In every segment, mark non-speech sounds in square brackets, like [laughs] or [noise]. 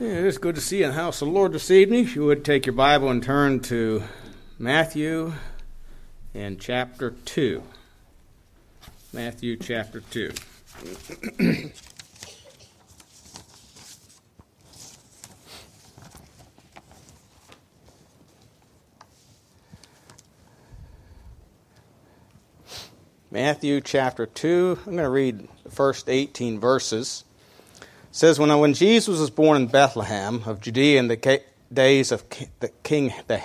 Yeah, it is good to see you in the house of the Lord this evening. If you would take your Bible and turn to Matthew and chapter 2. Matthew chapter 2. Matthew chapter 2. I'm going to read the first 18 verses says when when Jesus was born in Bethlehem of Judea in the days of the king the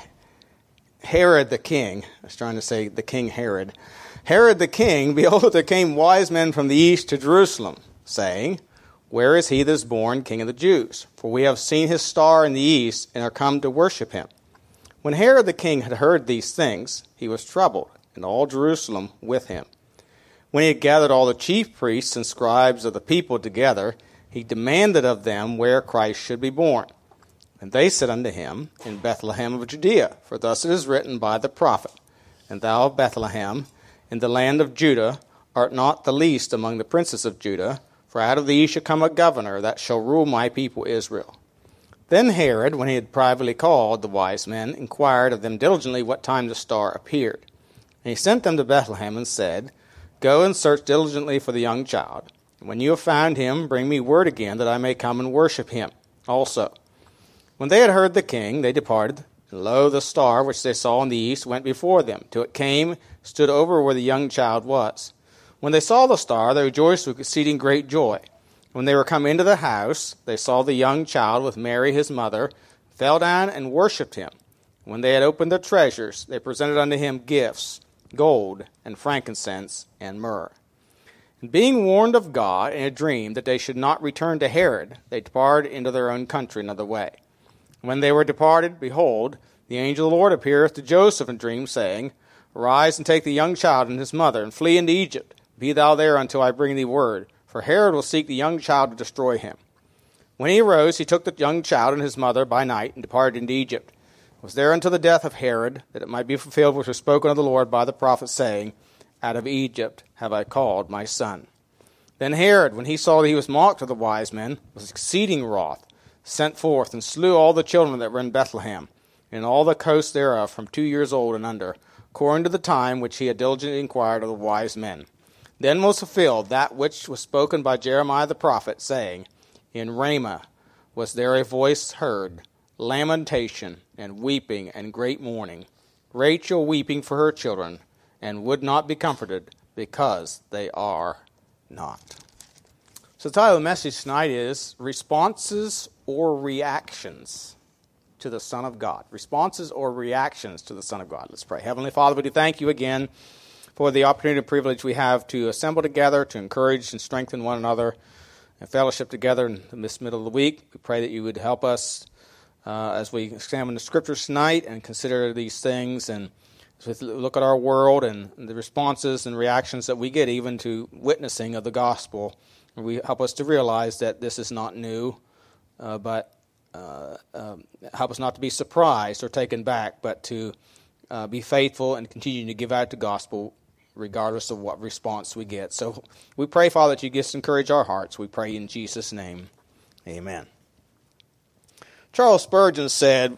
Herod the king, I was trying to say the king Herod. Herod the king, [laughs] behold, there came wise men from the east to Jerusalem, saying, Where is he that is born king of the Jews? For we have seen his star in the east and are come to worship him. When Herod the king had heard these things, he was troubled, and all Jerusalem with him. When he had gathered all the chief priests and scribes of the people together, he demanded of them where Christ should be born. And they said unto him, In Bethlehem of Judea, for thus it is written by the prophet, And thou, Bethlehem, in the land of Judah, art not the least among the princes of Judah, for out of thee shall come a governor that shall rule my people Israel. Then Herod, when he had privately called the wise men, inquired of them diligently what time the star appeared. And he sent them to Bethlehem and said, Go and search diligently for the young child. When you have found him, bring me word again that I may come and worship him also. When they had heard the king, they departed. And lo, the star which they saw in the east went before them, till it came, stood over where the young child was. When they saw the star, they rejoiced with exceeding great joy. When they were come into the house, they saw the young child with Mary his mother, fell down and worshipped him. When they had opened their treasures, they presented unto him gifts, gold, and frankincense, and myrrh. Being warned of God in a dream that they should not return to Herod, they departed into their own country another way. When they were departed, behold, the angel of the Lord appeareth to Joseph in a dream, saying, Arise and take the young child and his mother, and flee into Egypt. Be thou there until I bring thee word, for Herod will seek the young child to destroy him. When he arose, he took the young child and his mother by night, and departed into Egypt. It Was there until the death of Herod, that it might be fulfilled which was spoken of the Lord by the prophet, saying, out of Egypt have I called my son. Then Herod, when he saw that he was mocked of the wise men, was exceeding wroth, sent forth and slew all the children that were in Bethlehem, and all the coasts thereof from two years old and under, according to the time which he had diligently inquired of the wise men. Then was fulfilled that which was spoken by Jeremiah the prophet, saying, In Ramah was there a voice heard, lamentation and weeping and great mourning, Rachel weeping for her children and would not be comforted because they are not. So, the title of the message tonight is Responses or Reactions to the Son of God. Responses or reactions to the Son of God. Let's pray. Heavenly Father, we do thank you again for the opportunity and privilege we have to assemble together, to encourage and strengthen one another, and fellowship together in this middle of the week. We pray that you would help us uh, as we examine the scriptures tonight and consider these things and look at our world and the responses and reactions that we get, even to witnessing of the gospel, we help us to realize that this is not new, uh, but uh, um, help us not to be surprised or taken back, but to uh, be faithful and continue to give out the gospel regardless of what response we get. So we pray, Father, that you just encourage our hearts. We pray in Jesus' name. Amen. Charles Spurgeon said,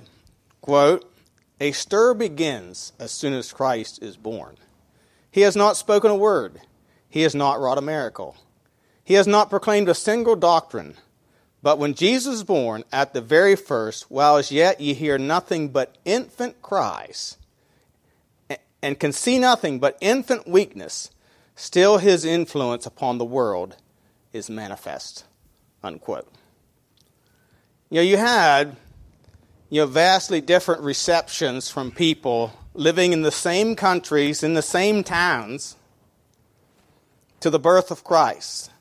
quote, a stir begins as soon as Christ is born. He has not spoken a word. He has not wrought a miracle. He has not proclaimed a single doctrine. But when Jesus is born, at the very first, while as yet ye hear nothing but infant cries, and can see nothing but infant weakness, still his influence upon the world is manifest. Unquote. You know, you had you know, vastly different receptions from people living in the same countries, in the same towns, to the birth of Christ.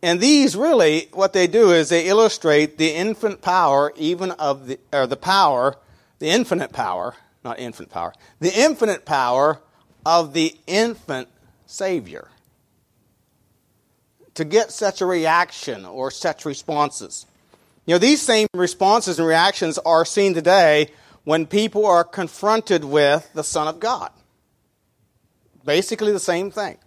And these really, what they do is they illustrate the infant power, even of the, or the power, the infinite power, not infant power, the infinite power of the infant Savior. To get such a reaction or such responses. You know, these same responses and reactions are seen today when people are confronted with the Son of God. Basically the same thing.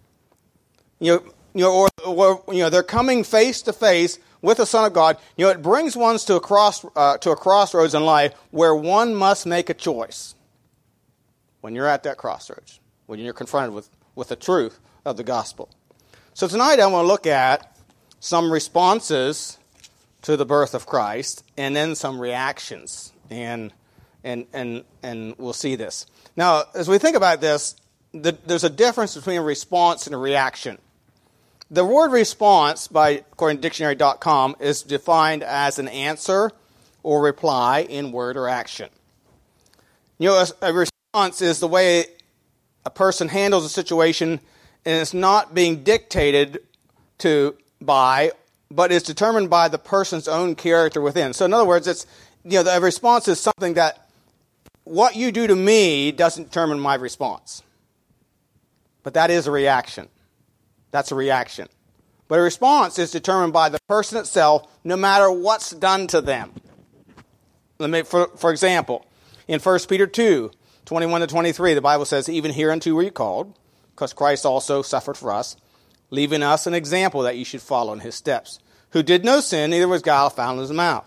You know, you know, or, or you know, they're coming face to face with the Son of God, you know, it brings one to a, cross, uh, to a crossroads in life where one must make a choice. When you're at that crossroads, when you're confronted with, with the truth of the gospel. So tonight I want to look at some responses to the birth of Christ and then some reactions. And, and, and, and we'll see this. Now, as we think about this, the, there's a difference between a response and a reaction. The word response, by according to dictionary.com, is defined as an answer or reply in word or action. You know, a, a response is the way a person handles a situation and it's not being dictated to by, but is determined by the person's own character within. So, in other words, it's you know the response is something that what you do to me doesn't determine my response, but that is a reaction. That's a reaction. But a response is determined by the person itself, no matter what's done to them. Let me, for, for example, in 1 Peter 2, 21 to 23, the Bible says, Even hereunto were you called, because Christ also suffered for us, leaving us an example that you should follow in his steps, who did no sin, neither was guile found in his mouth,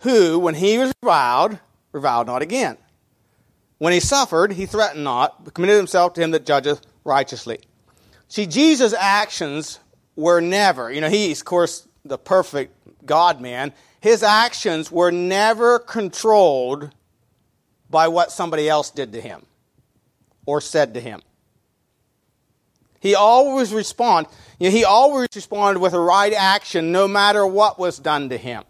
who, when he was reviled, reviled not again. When he suffered, he threatened not, but committed himself to him that judgeth righteously. See, Jesus' actions were never, you know, he's, of course, the perfect God man. His actions were never controlled by what somebody else did to him or said to him. He always respond. You know, he always responded with a right action, no matter what was done to him.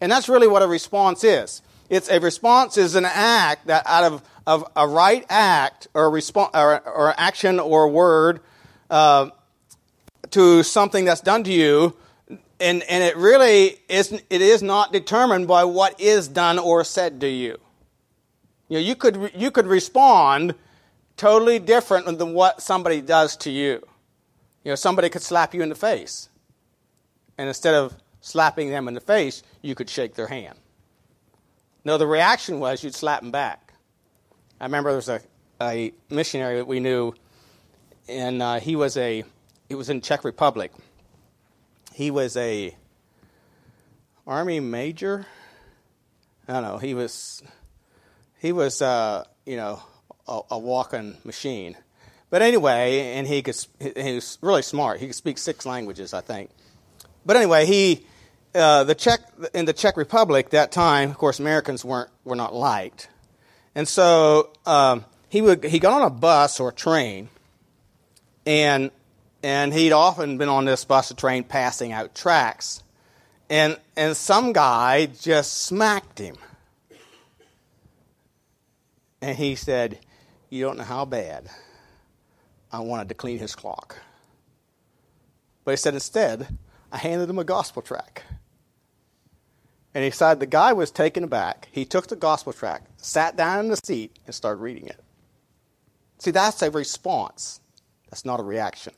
And that's really what a response is. It's a response is an act that out of, of a right act or, response, or, or action or word uh, to something that's done to you, and, and it really is it is not determined by what is done or said to you. You know, you could you could respond totally different than what somebody does to you. You know, somebody could slap you in the face. And instead of slapping them in the face, you could shake their hand. No, the reaction was you'd slap them back. I remember there was a, a missionary that we knew, and uh, he was a he was in Czech Republic. He was a army major. I don't know. He was he was uh, you know a, a walking machine. But anyway, and he could he was really smart. He could speak six languages, I think. But anyway, he uh, the Czech in the Czech Republic that time, of course, Americans weren't were not liked, and so um, he would he got on a bus or a train, and and he'd often been on this bus or train passing out tracts, and and some guy just smacked him, and he said, you don't know how bad I wanted to clean his clock. But he said, instead, I handed him a gospel tract. And he said the guy was taken aback. He took the gospel tract, sat down in the seat, and started reading it. See, that's a response. That's not a reaction.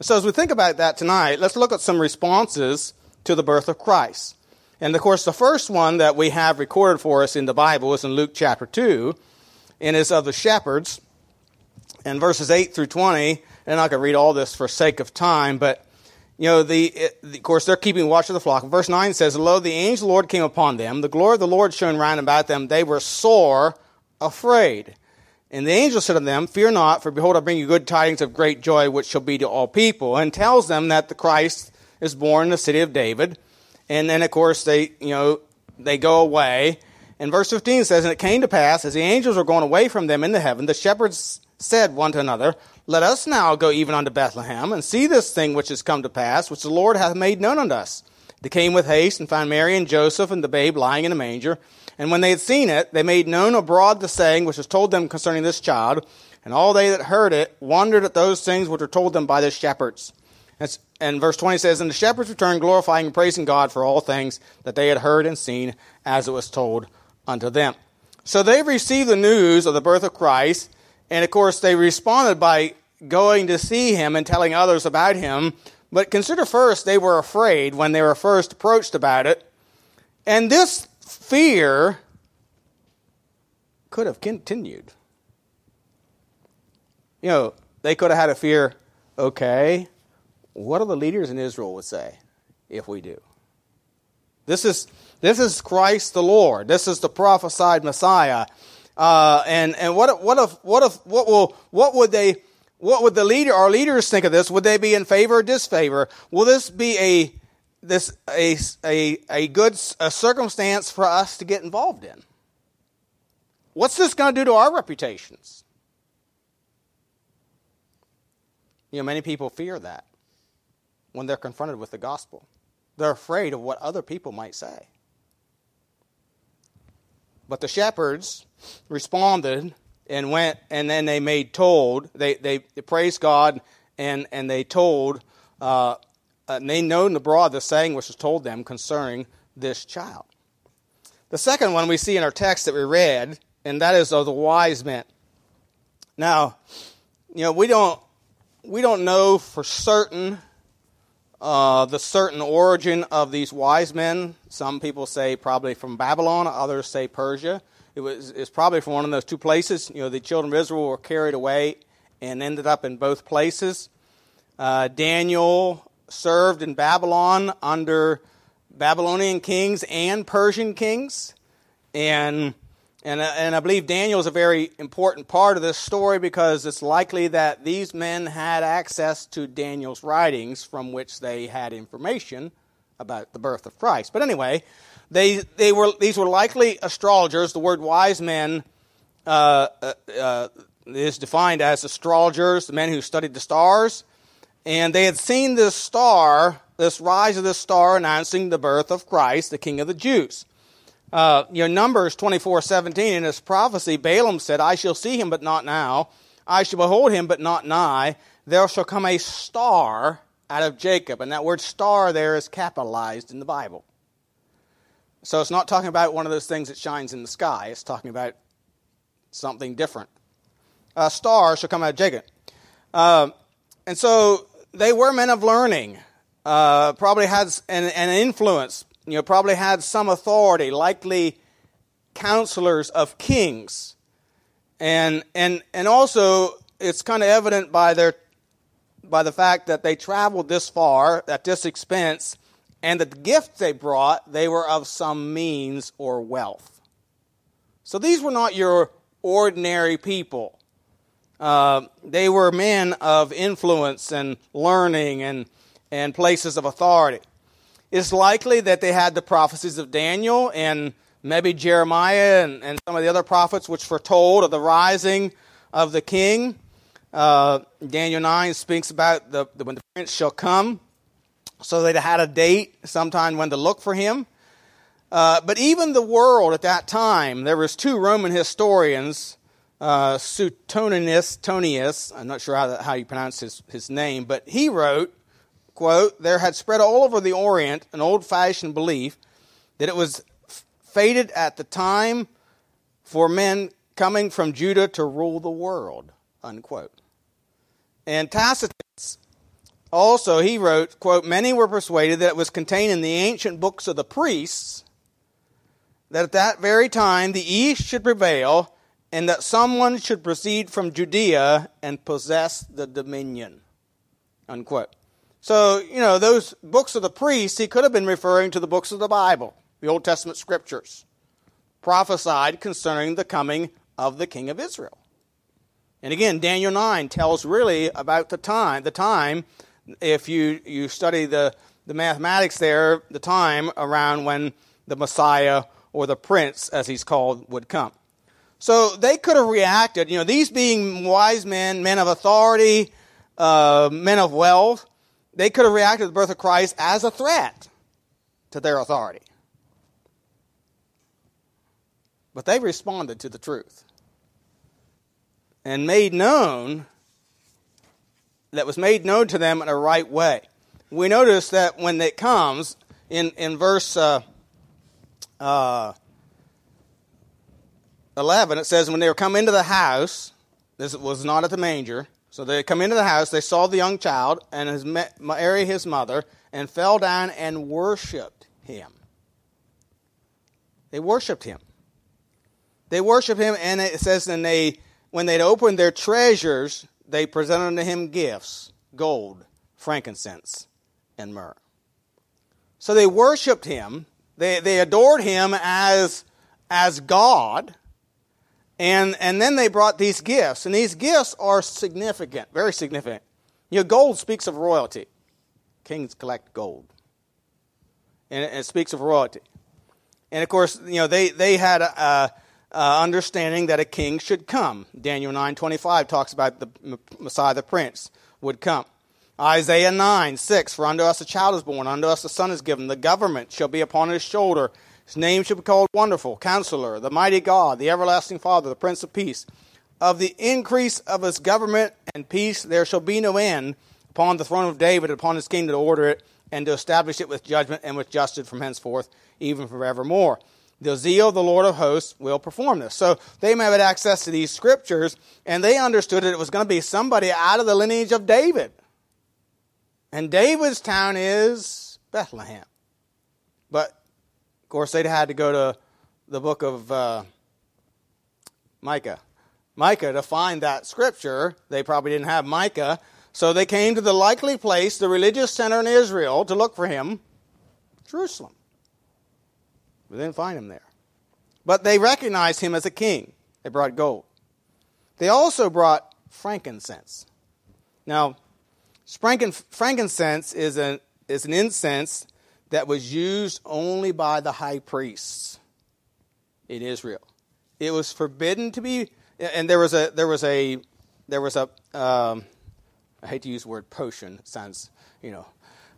So, as we think about that tonight, let's look at some responses to the birth of Christ. And of course, the first one that we have recorded for us in the Bible is in Luke chapter 2 and is of the shepherds. And verses 8 through 20, and I could read all this for sake of time, but you know, the, of course, they're keeping watch of the flock. Verse 9 says, Lo, the angel of the Lord came upon them. The glory of the Lord shone round about them. They were sore afraid. And the angel said to them, Fear not, for behold, I bring you good tidings of great joy, which shall be to all people. And tells them that the Christ is born in the city of David. And then, of course, they, you know, they go away. And verse 15 says, And it came to pass, as the angels were going away from them into heaven, the shepherds said one to another, Let us now go even unto Bethlehem, and see this thing which is come to pass, which the Lord hath made known unto us. They came with haste, and found Mary and Joseph and the babe lying in a manger. And when they had seen it, they made known abroad the saying which was told them concerning this child. And all they that heard it wondered at those things which were told them by the shepherds. And verse 20 says, And the shepherds returned, glorifying and praising God for all things that they had heard and seen, as it was told unto them. So they received the news of the birth of Christ, and of course they responded by going to see him and telling others about him. But consider first, they were afraid when they were first approached about it. And this fear could have continued. You know, they could have had a fear, okay, what do the leaders in Israel would say if we do? This is, this is Christ the Lord. This is the prophesied Messiah. Uh, and and what what if what if what will what would they what would the leader our leaders think of this? Would they be in favor or disfavor? Will this be a this a a a good a circumstance for us to get involved in? What's this going to do to our reputations? You know, many people fear that when they're confronted with the gospel. They're afraid of what other people might say. But the shepherds responded and went, and then they made told, they, they, they praised God, and, and they told, uh, and they known abroad the saying which was told them concerning this child. The second one we see in our text that we read, and that is of the wise men. Now, you know, we don't, we don't know for certain uh, the certain origin of these wise men. Some people say probably from Babylon, others say Persia. It was it's probably from one of those two places. You know, the children of Israel were carried away and ended up in both places. Uh, Daniel served in Babylon under Babylonian kings and Persian kings, and and, uh, and I believe Daniel is a very important part of this story because it's likely that these men had access to Daniel's writings from which they had information about the birth of Christ. But anyway, they, they were, these were likely astrologers. The word wise men uh, uh, uh, is defined as astrologers, the men who studied the stars. And they had seen this star, this rise of this star announcing the birth of Christ, the King of the Jews. Uh, you know, Numbers 24 17, in his prophecy, Balaam said, I shall see him, but not now. I shall behold him, but not nigh. There shall come a star out of Jacob. And that word star there is capitalized in the Bible. So it's not talking about one of those things that shines in the sky, it's talking about something different. A star shall come out of Jacob. Uh, and so they were men of learning, uh, probably had an, an influence you know, probably had some authority, likely counselors of kings. And, and, and also, it's kind of evident by, their, by the fact that they traveled this far, at this expense, and the gifts they brought, they were of some means or wealth. So these were not your ordinary people. Uh, they were men of influence and learning and, and places of authority. It's likely that they had the prophecies of Daniel and maybe Jeremiah and, and some of the other prophets which foretold of the rising of the king. Uh, Daniel 9 speaks about the, the, when the prince shall come. So they had a date sometime when to look for him. Uh, but even the world at that time, there was two Roman historians, uh, Suetonius, Tonius, I'm not sure how, how you pronounce his, his name, but he wrote quote, there had spread all over the Orient an old fashioned belief that it was fated at the time for men coming from Judah to rule the world, unquote. And Tacitus also, he wrote, quote, many were persuaded that it was contained in the ancient books of the priests that at that very time the east should prevail and that someone should proceed from Judea and possess the dominion, unquote. So, you know, those books of the priests, he could have been referring to the books of the Bible, the Old Testament scriptures, prophesied concerning the coming of the king of Israel. And again, Daniel 9 tells really about the time, the time, if you, you study the, the mathematics there, the time around when the Messiah or the prince, as he's called, would come. So they could have reacted, you know, these being wise men, men of authority, uh, men of wealth, they could have reacted to the birth of Christ as a threat to their authority. But they responded to the truth and made known that was made known to them in a right way. We notice that when it comes in, in verse uh, uh, 11, it says, When they were come into the house, this was not at the manger, so they come into the house, they saw the young child and his Mary, his mother, and fell down and worshipped him. They worshipped him. They worshipped him, and it says, and they, when they'd opened their treasures, they presented unto him gifts, gold, frankincense, and myrrh. So they worshiped him, they, they adored him as, as God, and, and then they brought these gifts. And these gifts are significant, very significant. You know, gold speaks of royalty. Kings collect gold. And it, it speaks of royalty. And of course, you know, they, they had a, a, understanding that a king should come. Daniel 9.25 talks about the Messiah, the prince, would come. Isaiah 9, 6, For unto us a child is born, unto us a son is given, the government shall be upon his shoulder. His name shall be called Wonderful, Counselor, the Mighty God, the Everlasting Father, the Prince of Peace. Of the increase of his government and peace there shall be no end upon the throne of David, upon his kingdom to order it, and to establish it with judgment and with justice from henceforth, even forevermore. The zeal of the Lord of hosts will perform this. So they may have had access to these scriptures, and they understood that it was going to be somebody out of the lineage of David. And David's town is Bethlehem. But, course, they'd had to go to the book of uh, Micah. Micah to find that scripture. They probably didn't have Micah. So they came to the likely place, the religious center in Israel, to look for him Jerusalem. We didn't find him there. But they recognized him as a king. They brought gold. They also brought frankincense. Now, frankincense is an, is an incense that was used only by the high priests in Israel. It was forbidden to be, and there was a there was a there was a um, I hate to use the word potion. Sounds you know,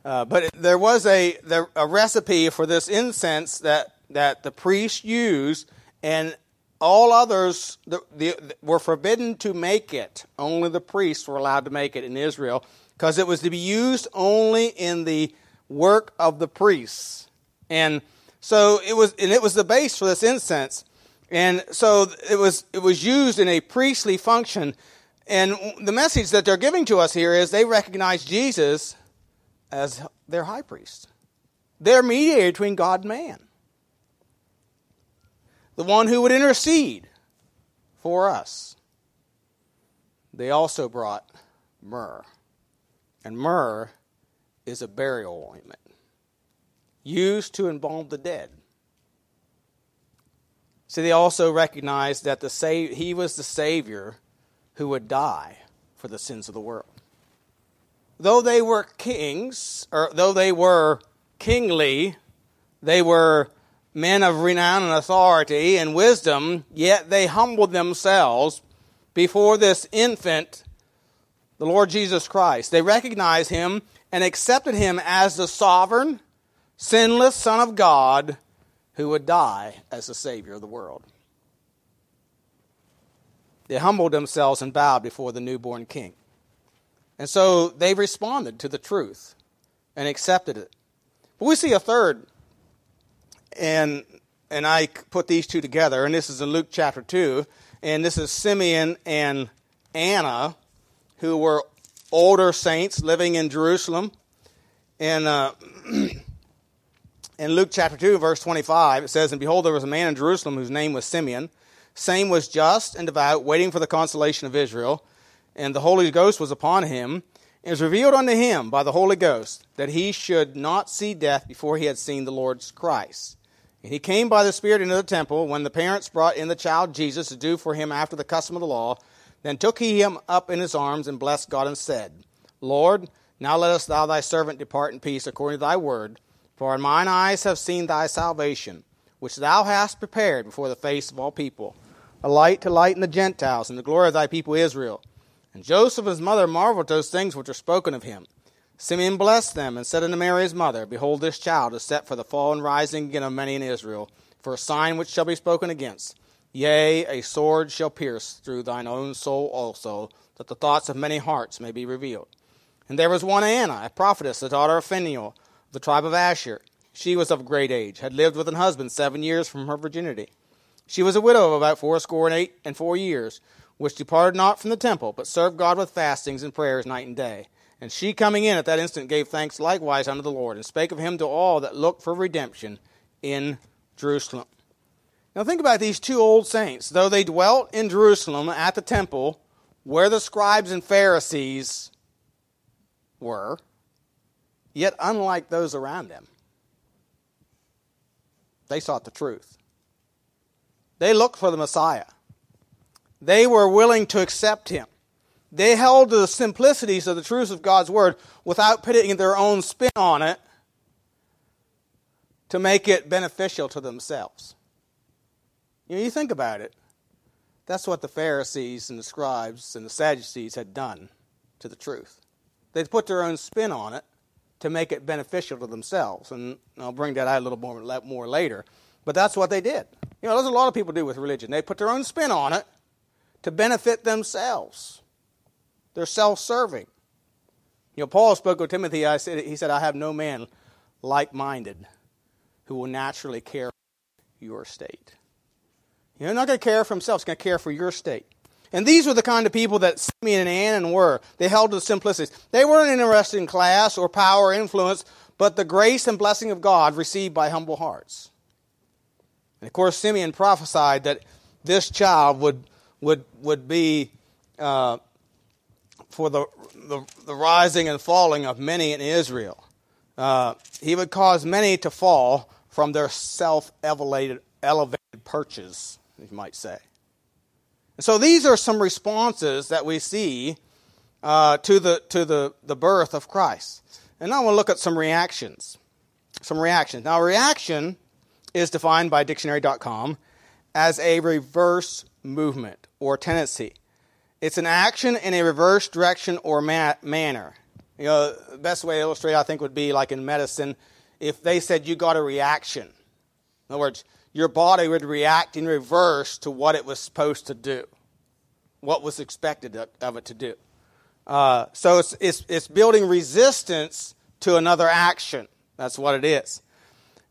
uh, but it, there was a there, a recipe for this incense that that the priests used, and all others the, the, were forbidden to make it. Only the priests were allowed to make it in Israel because it was to be used only in the work of the priests. And so it was, and it was the base for this incense. And so it was, it was used in a priestly function. And the message that they're giving to us here is they recognize Jesus as their high priest, their mediator between God and man, the one who would intercede for us. They also brought myrrh. And myrrh is a burial ointment used to embalm the dead. See, they also recognized that the sa- he was the Savior who would die for the sins of the world. Though they were kings, or though they were kingly, they were men of renown and authority and wisdom, yet they humbled themselves before this infant the Lord Jesus Christ. They recognized him and accepted him as the sovereign, sinless Son of God who would die as the Savior of the world. They humbled themselves and bowed before the newborn King. And so they responded to the truth and accepted it. But we see a third, and, and I put these two together, and this is in Luke chapter 2, and this is Simeon and Anna who were older saints living in Jerusalem. And uh, [clears throat] in Luke chapter 2, verse 25, it says, And behold, there was a man in Jerusalem whose name was Simeon. Same was just and devout, waiting for the consolation of Israel. And the Holy Ghost was upon him. It was revealed unto him by the Holy Ghost that he should not see death before he had seen the Lord's Christ. And he came by the Spirit into the temple when the parents brought in the child Jesus to do for him after the custom of the law. Then took he him up in his arms and blessed God and said, Lord, now lettest thou thy servant depart in peace according to thy word. For in mine eyes have seen thy salvation, which thou hast prepared before the face of all people, a light to lighten the Gentiles and the glory of thy people Israel. And Joseph and his mother marveled at those things which were spoken of him. Simeon blessed them and said unto Mary his mother, Behold, this child is set for the fall and rising again of many in Israel, for a sign which shall be spoken against Yea, a sword shall pierce through thine own soul also, that the thoughts of many hearts may be revealed. And there was one Anna, a prophetess, the daughter of of the tribe of Asher. She was of great age, had lived with an husband seven years from her virginity. She was a widow of about fourscore and eight and four years, which departed not from the temple, but served God with fastings and prayers night and day. And she coming in at that instant gave thanks likewise unto the Lord, and spake of him to all that looked for redemption in Jerusalem. Now think about these two old saints. Though they dwelt in Jerusalem at the temple, where the scribes and Pharisees were, Yet, unlike those around them, they sought the truth. They looked for the Messiah. They were willing to accept him. They held to the simplicities of the truths of God's word without putting their own spin on it to make it beneficial to themselves. You, know, you think about it. That's what the Pharisees and the scribes and the Sadducees had done to the truth. They'd put their own spin on it to make it beneficial to themselves. And I'll bring that out a little more, more later. But that's what they did. You know, there's a lot of people do with religion. They put their own spin on it to benefit themselves. They're self serving. You know, Paul spoke with Timothy. I said, he said, I have no man like minded who will naturally care your state. You're not going to care for himself, he's going to care for your state. And these were the kind of people that Simeon and Anna were. They held to the simplicities. They weren't interested in class or power or influence, but the grace and blessing of God received by humble hearts. And of course, Simeon prophesied that this child would, would, would be uh, for the, the, the, rising and falling of many in Israel. Uh, he would cause many to fall from their self elevated perches, you might say. And so these are some responses that we see uh, to, the, to the, the birth of Christ. And now we'll look at some reactions. Some reactions. Now, reaction is defined by dictionary.com as a reverse movement or tendency. It's an action in a reverse direction or ma- manner. You know, the best way to illustrate, I think, would be like in medicine, if they said you got a reaction. In other words, your body would react in reverse to what it was supposed to do, what was expected of it to do. Uh, so it's, it's, it's building resistance to another action. That's what it is.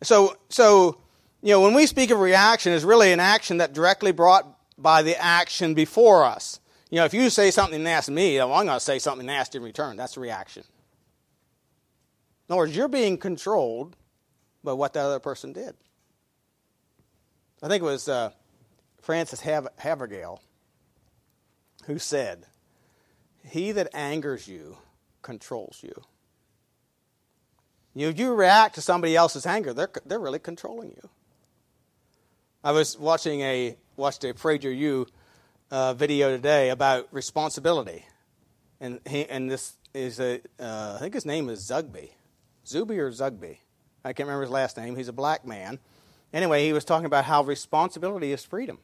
So, so you know, when we speak of reaction, it's really an action that directly brought by the action before us. You know, if you say something nasty to me, well, I'm going to say something nasty in return. That's a reaction. In other words, you're being controlled by what that other person did. I think it was uh, Frances Hav- Havergal who said, He that angers you controls you. You, you react to somebody else's anger, they're, they're really controlling you. I was watching a watched a PragerU uh, video today about responsibility, and he and this is a uh, I think his name is Zugby, Zuby or Zugby. I can't remember his last name. He's a black man. Anyway, he was talking about how responsibility is freedom.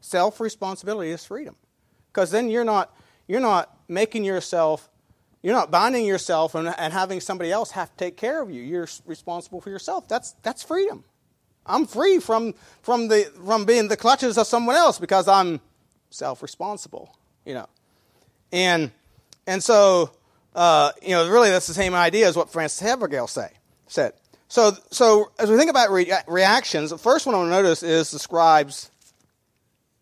Self responsibility is freedom, because then you're not you're not making yourself you're not binding yourself and, and having somebody else have to take care of you. You're responsible for yourself. That's that's freedom. I'm free from, from, the, from being the clutches of someone else because I'm self responsible, you know. And, and so, uh, you know, really that's the same idea as what Frances Havergal say, said. So, so as we think about re- reactions, the first one I want to notice is the scribes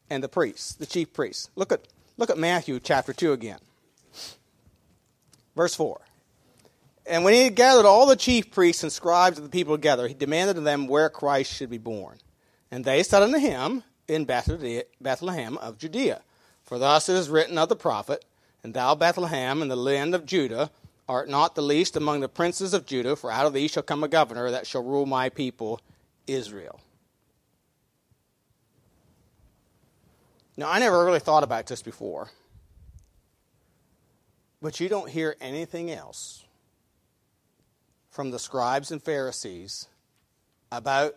and the priests, the chief priests. Look at, look at Matthew chapter 2 again. Verse 4. And when he had gathered all the chief priests and scribes of the people together, he demanded of them where Christ should be born. And they said unto him, In Bethlehem of Judea. For thus it is written of the prophet, And thou, Bethlehem, in the land of Judah, art not the least among the princes of Judah, for out of thee shall come a governor that shall rule my people, Israel. Now, I never really thought about this before, but you don't hear anything else from the scribes and Pharisees about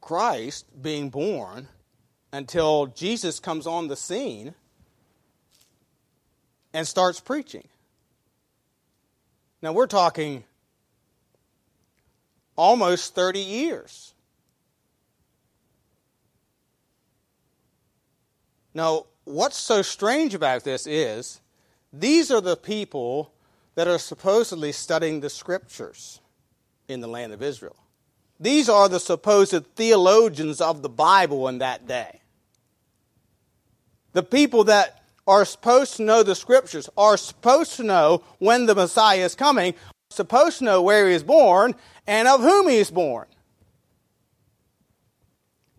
Christ being born until Jesus comes on the scene and starts preaching. Now we're talking almost 30 years. Now, what's so strange about this is these are the people that are supposedly studying the scriptures in the land of Israel. These are the supposed theologians of the Bible in that day. The people that are supposed to know the scriptures, are supposed to know when the Messiah is coming, are supposed to know where he is born and of whom he is born.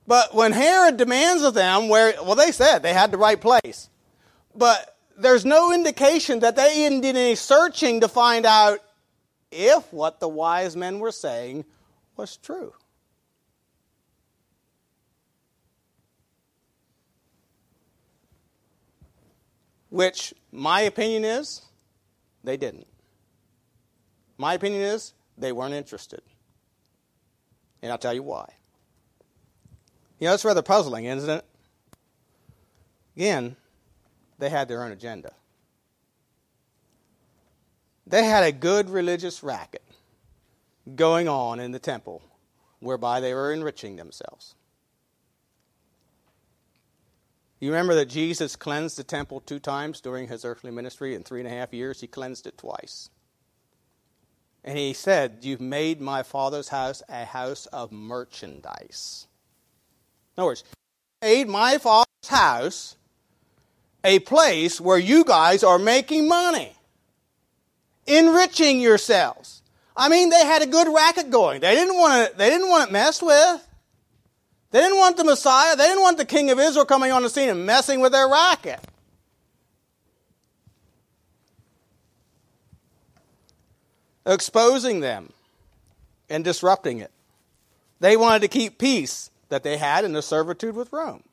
But when Herod demands of them where, well, they said they had the right place. But there's no indication that they even did any searching to find out if what the wise men were saying was true. Which my opinion is they didn't. My opinion is they weren't interested. And I'll tell you why. You know, it's rather puzzling, isn't it? Again, they had their own agenda. They had a good religious racket going on in the temple whereby they were enriching themselves. You remember that Jesus cleansed the temple two times during his earthly ministry. In three and a half years, he cleansed it twice. And he said, You've made my father's house a house of merchandise. In other words, made my father's house a place where you guys are making money, enriching yourselves. I mean, they had a good racket going. They didn't want to, they didn't want it messed with. They didn't want the Messiah. They didn't want the King of Israel coming on the scene and messing with their racket. Exposing them and disrupting it. They wanted to keep peace that they had in the servitude with Rome.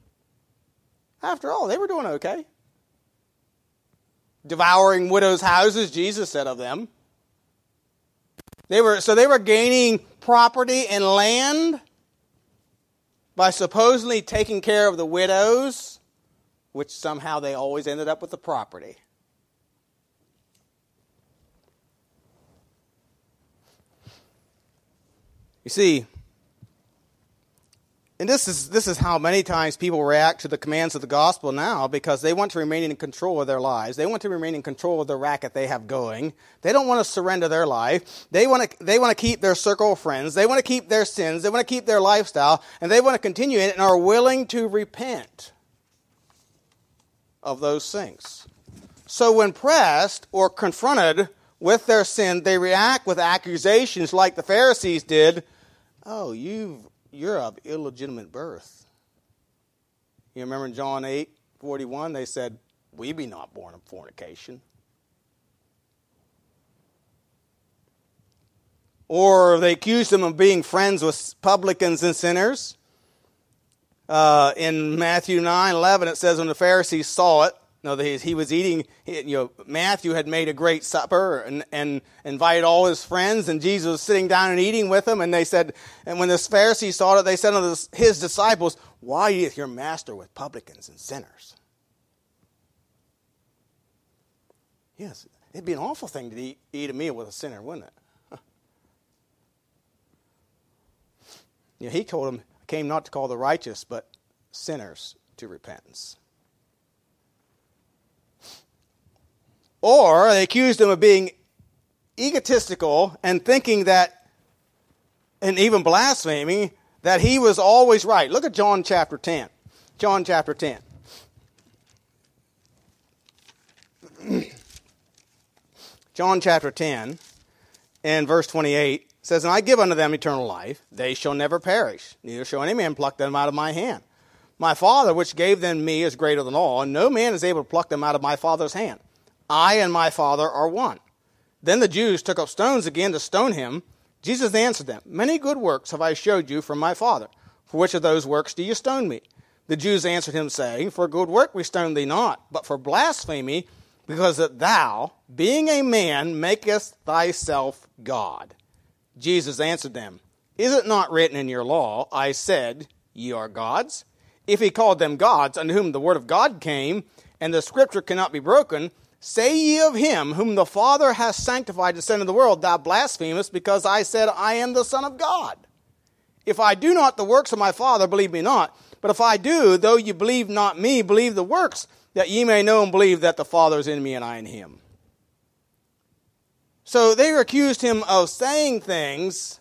After all, they were doing okay devouring widows' houses, Jesus said of them. They were, so they were gaining property and land by supposedly taking care of the widows, which somehow they always ended up with the property. You see, and this is, this is how many times people react to the commands of the gospel now because they want to remain in control of their lives. They want to remain in control of the racket they have going. They don't want to surrender their life. They want to, they want to keep their circle of friends. They want to keep their sins. They want to keep their lifestyle. And they want to continue in it and are willing to repent of those things. So when pressed or confronted with their sin, they react with accusations like the Pharisees did. Oh, you've you're of illegitimate birth. You remember in John 8 41, they said, We be not born of fornication. Or they accused him of being friends with publicans and sinners. Uh, in Matthew 9 11, it says, When the Pharisees saw it, no, he was eating, you know, Matthew had made a great supper and, and invited all his friends, and Jesus was sitting down and eating with them. And they said, and when the Pharisees saw it, they said to his disciples, Why eateth your master with publicans and sinners? Yes, it'd be an awful thing to eat, eat a meal with a sinner, wouldn't it? you know, he told them, I came not to call the righteous, but sinners to repentance. Or they accused him of being egotistical and thinking that, and even blaspheming, that he was always right. Look at John chapter 10. John chapter 10. [clears throat] John chapter 10 and verse 28 says, And I give unto them eternal life, they shall never perish, neither shall any man pluck them out of my hand. My Father, which gave them me, is greater than all, and no man is able to pluck them out of my Father's hand. I and my Father are one. Then the Jews took up stones again to stone him. Jesus answered them, Many good works have I showed you from my Father. For which of those works do you stone me? The Jews answered him, saying, For good work we stone thee not, but for blasphemy, because that thou, being a man, makest thyself God. Jesus answered them, Is it not written in your law, I said, Ye are gods? If he called them gods, unto whom the word of God came, and the scripture cannot be broken, Say ye of him whom the Father hath sanctified to send into the world, thou blasphemest, because I said, I am the Son of God. If I do not the works of my Father, believe me not. But if I do, though you believe not me, believe the works, that ye may know and believe that the Father is in me and I in him. So they accused him of saying things,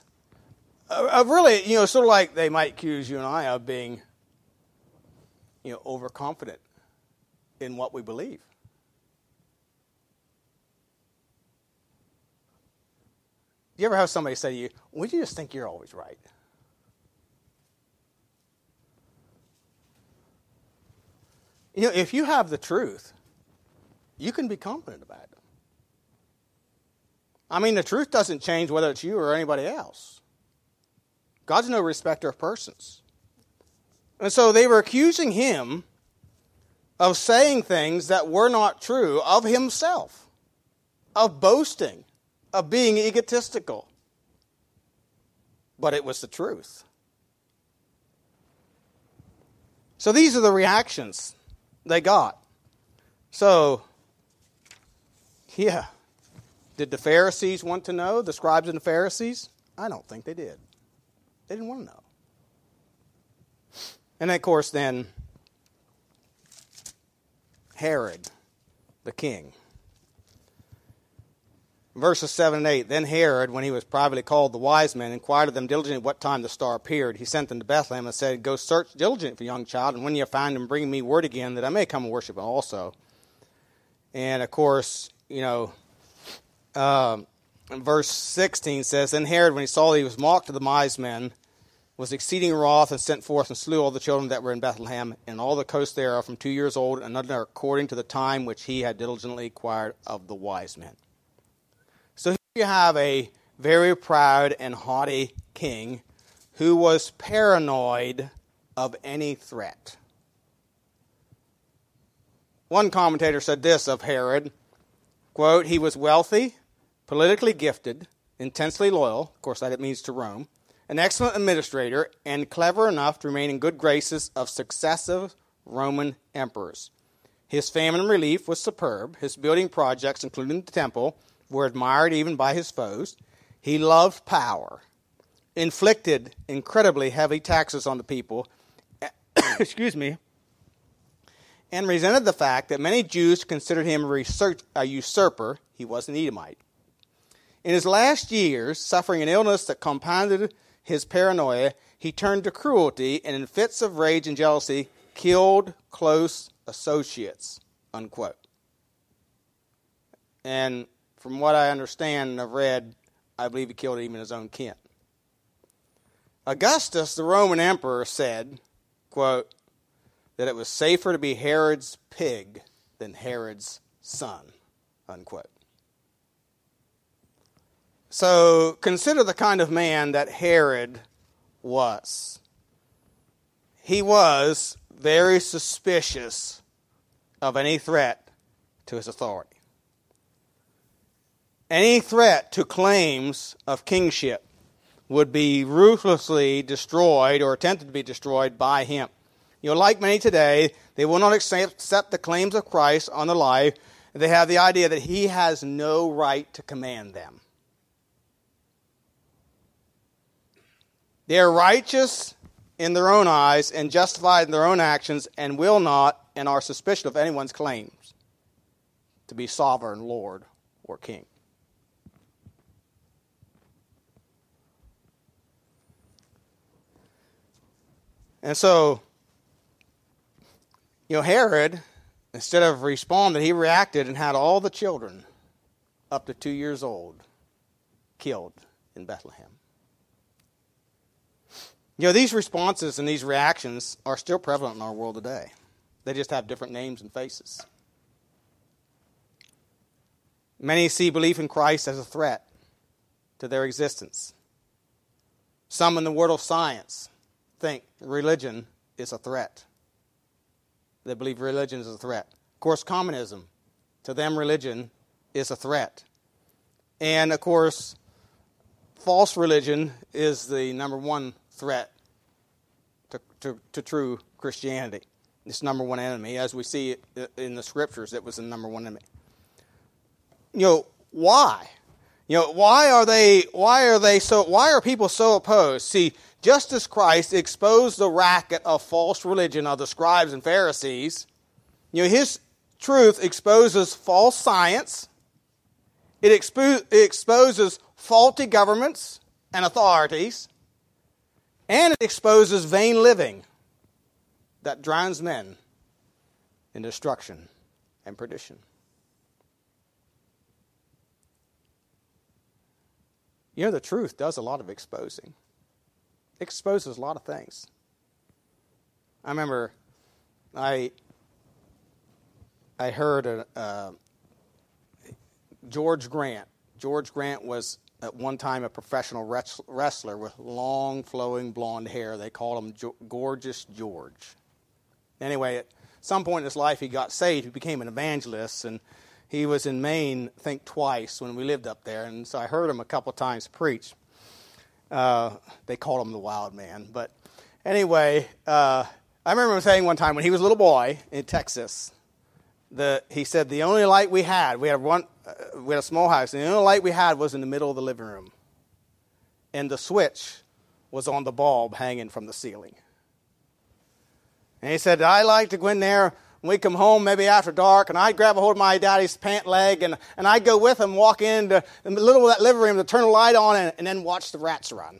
of really, you know, sort of like they might accuse you and I of being, you know, overconfident in what we believe. Do you ever have somebody say to you, Would you just think you're always right? You know, if you have the truth, you can be confident about it. I mean, the truth doesn't change whether it's you or anybody else. God's no respecter of persons. And so they were accusing him of saying things that were not true of himself, of boasting, of being egotistical. But it was the truth. So these are the reactions they got. So, yeah. Did the Pharisees want to know, the scribes and the Pharisees? I don't think they did. They didn't want to know. And of course, then, Herod, the king. Verses 7 and 8 Then Herod, when he was privately called the wise men, inquired of them diligently what time the star appeared. He sent them to Bethlehem and said, Go search diligently for the young child, and when you find him, bring me word again that I may come and worship him also. And of course, you know, um, verse 16 says, Then Herod, when he saw that he was mocked of the wise men, was exceeding wroth and sent forth and slew all the children that were in Bethlehem and all the coast thereof from two years old and under according to the time which he had diligently acquired of the wise men. So here you have a very proud and haughty king who was paranoid of any threat. One commentator said this of Herod quote, he was wealthy, politically gifted, intensely loyal, of course that it means to Rome, an excellent administrator, and clever enough to remain in good graces of successive Roman emperors. His famine relief was superb. His building projects, including the temple, were admired even by his foes. He loved power, inflicted incredibly heavy taxes on the people, [coughs] excuse me, and resented the fact that many Jews considered him a usurper. He was an Edomite. In his last years, suffering an illness that compounded his paranoia, he turned to cruelty and, in fits of rage and jealousy, killed close associates. Unquote. And from what I understand and I've read, I believe he killed even his own kin. Augustus, the Roman emperor, said, quote, that it was safer to be Herod's pig than Herod's son, unquote. So consider the kind of man that Herod was. He was very suspicious of any threat to his authority any threat to claims of kingship would be ruthlessly destroyed or attempted to be destroyed by him. You know, like many today, they will not accept the claims of Christ on the life. They have the idea that he has no right to command them. They are righteous in their own eyes and justified in their own actions and will not and are suspicious of anyone's claims to be sovereign Lord or King. And so, you know, Herod, instead of responding, he reacted and had all the children up to two years old killed in Bethlehem. You know, these responses and these reactions are still prevalent in our world today. They just have different names and faces. Many see belief in Christ as a threat to their existence. Some in the world of science think religion is a threat. They believe religion is a threat. Of course, communism, to them, religion is a threat. And of course, false religion is the number one threat to, to, to true Christianity. It's number one enemy. As we see in the scriptures, it was the number one enemy. You know, why? You know, why are they why are they so why are people so opposed? See, just as Christ exposed the racket of false religion of the scribes and Pharisees, you know, his truth exposes false science, it, expo- it exposes faulty governments and authorities, and it exposes vain living that drowns men in destruction and perdition. You know, the truth does a lot of exposing exposes a lot of things. I remember I I heard a, uh, George Grant. George Grant was at one time a professional wrestler with long, flowing blonde hair. They called him Gorgeous George. Anyway, at some point in his life, he got saved. He became an evangelist, and he was in Maine, think, twice when we lived up there. And so I heard him a couple times preach. Uh, they called him the Wild Man. But anyway, uh, I remember him saying one time when he was a little boy in Texas, the, he said the only light we had, we had one, uh, we had a small house, and the only light we had was in the middle of the living room, and the switch was on the bulb hanging from the ceiling. And he said, I like to go in there when we come home, maybe after dark, and I'd grab a hold of my daddy's pant leg, and, and I'd go with him, walk into the little of that living room to turn the light on, and, and then watch the rats run.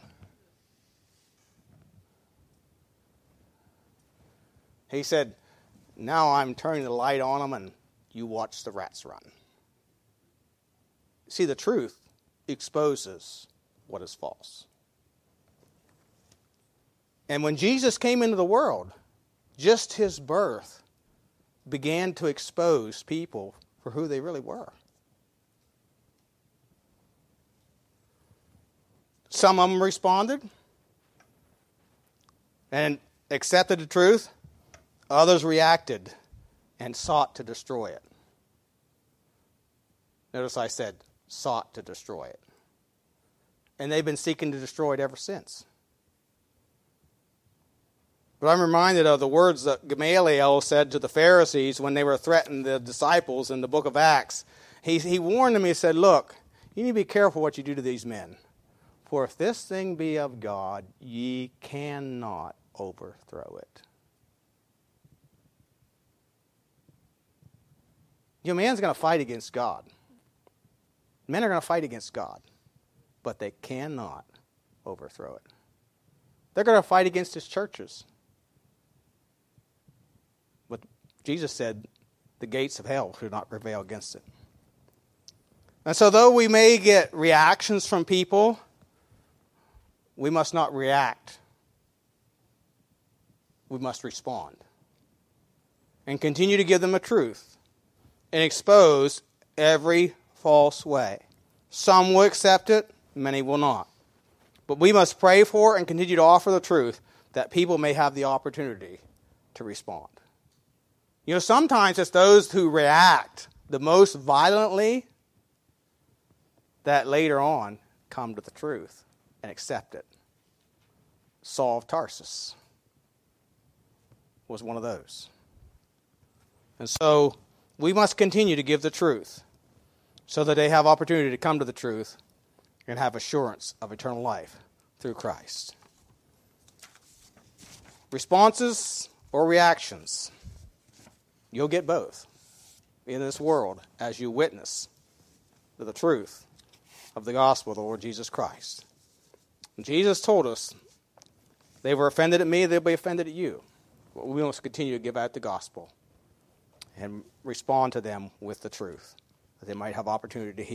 He said, Now I'm turning the light on them, and you watch the rats run. See, the truth exposes what is false. And when Jesus came into the world, just his birth began to expose people for who they really were. Some of them responded and accepted the truth. Others reacted and sought to destroy it. Notice I said sought to destroy it. And they've been seeking to destroy it ever since. But I'm reminded of the words that Gamaliel said to the Pharisees when they were threatening the disciples in the book of Acts. He, he warned them, he said, Look, you need to be careful what you do to these men. For if this thing be of God, ye cannot overthrow it. You know, man's going to fight against God. Men are going to fight against God, but they cannot overthrow it. They're going to fight against his churches. But Jesus said the gates of hell should not prevail against it. And so, though we may get reactions from people, we must not react. We must respond and continue to give them a truth and expose every false way. Some will accept it, many will not. But we must pray for and continue to offer the truth that people may have the opportunity to respond. You know, sometimes it's those who react the most violently that later on come to the truth and accept it. Saul of Tarsus was one of those. And so we must continue to give the truth so that they have opportunity to come to the truth and have assurance of eternal life through Christ. Responses or reactions? You'll get both in this world as you witness to the truth of the gospel of the Lord Jesus Christ. Jesus told us, they were offended at me, they'll be offended at you. we must continue to give out the gospel and respond to them with the truth that they might have opportunity to hear.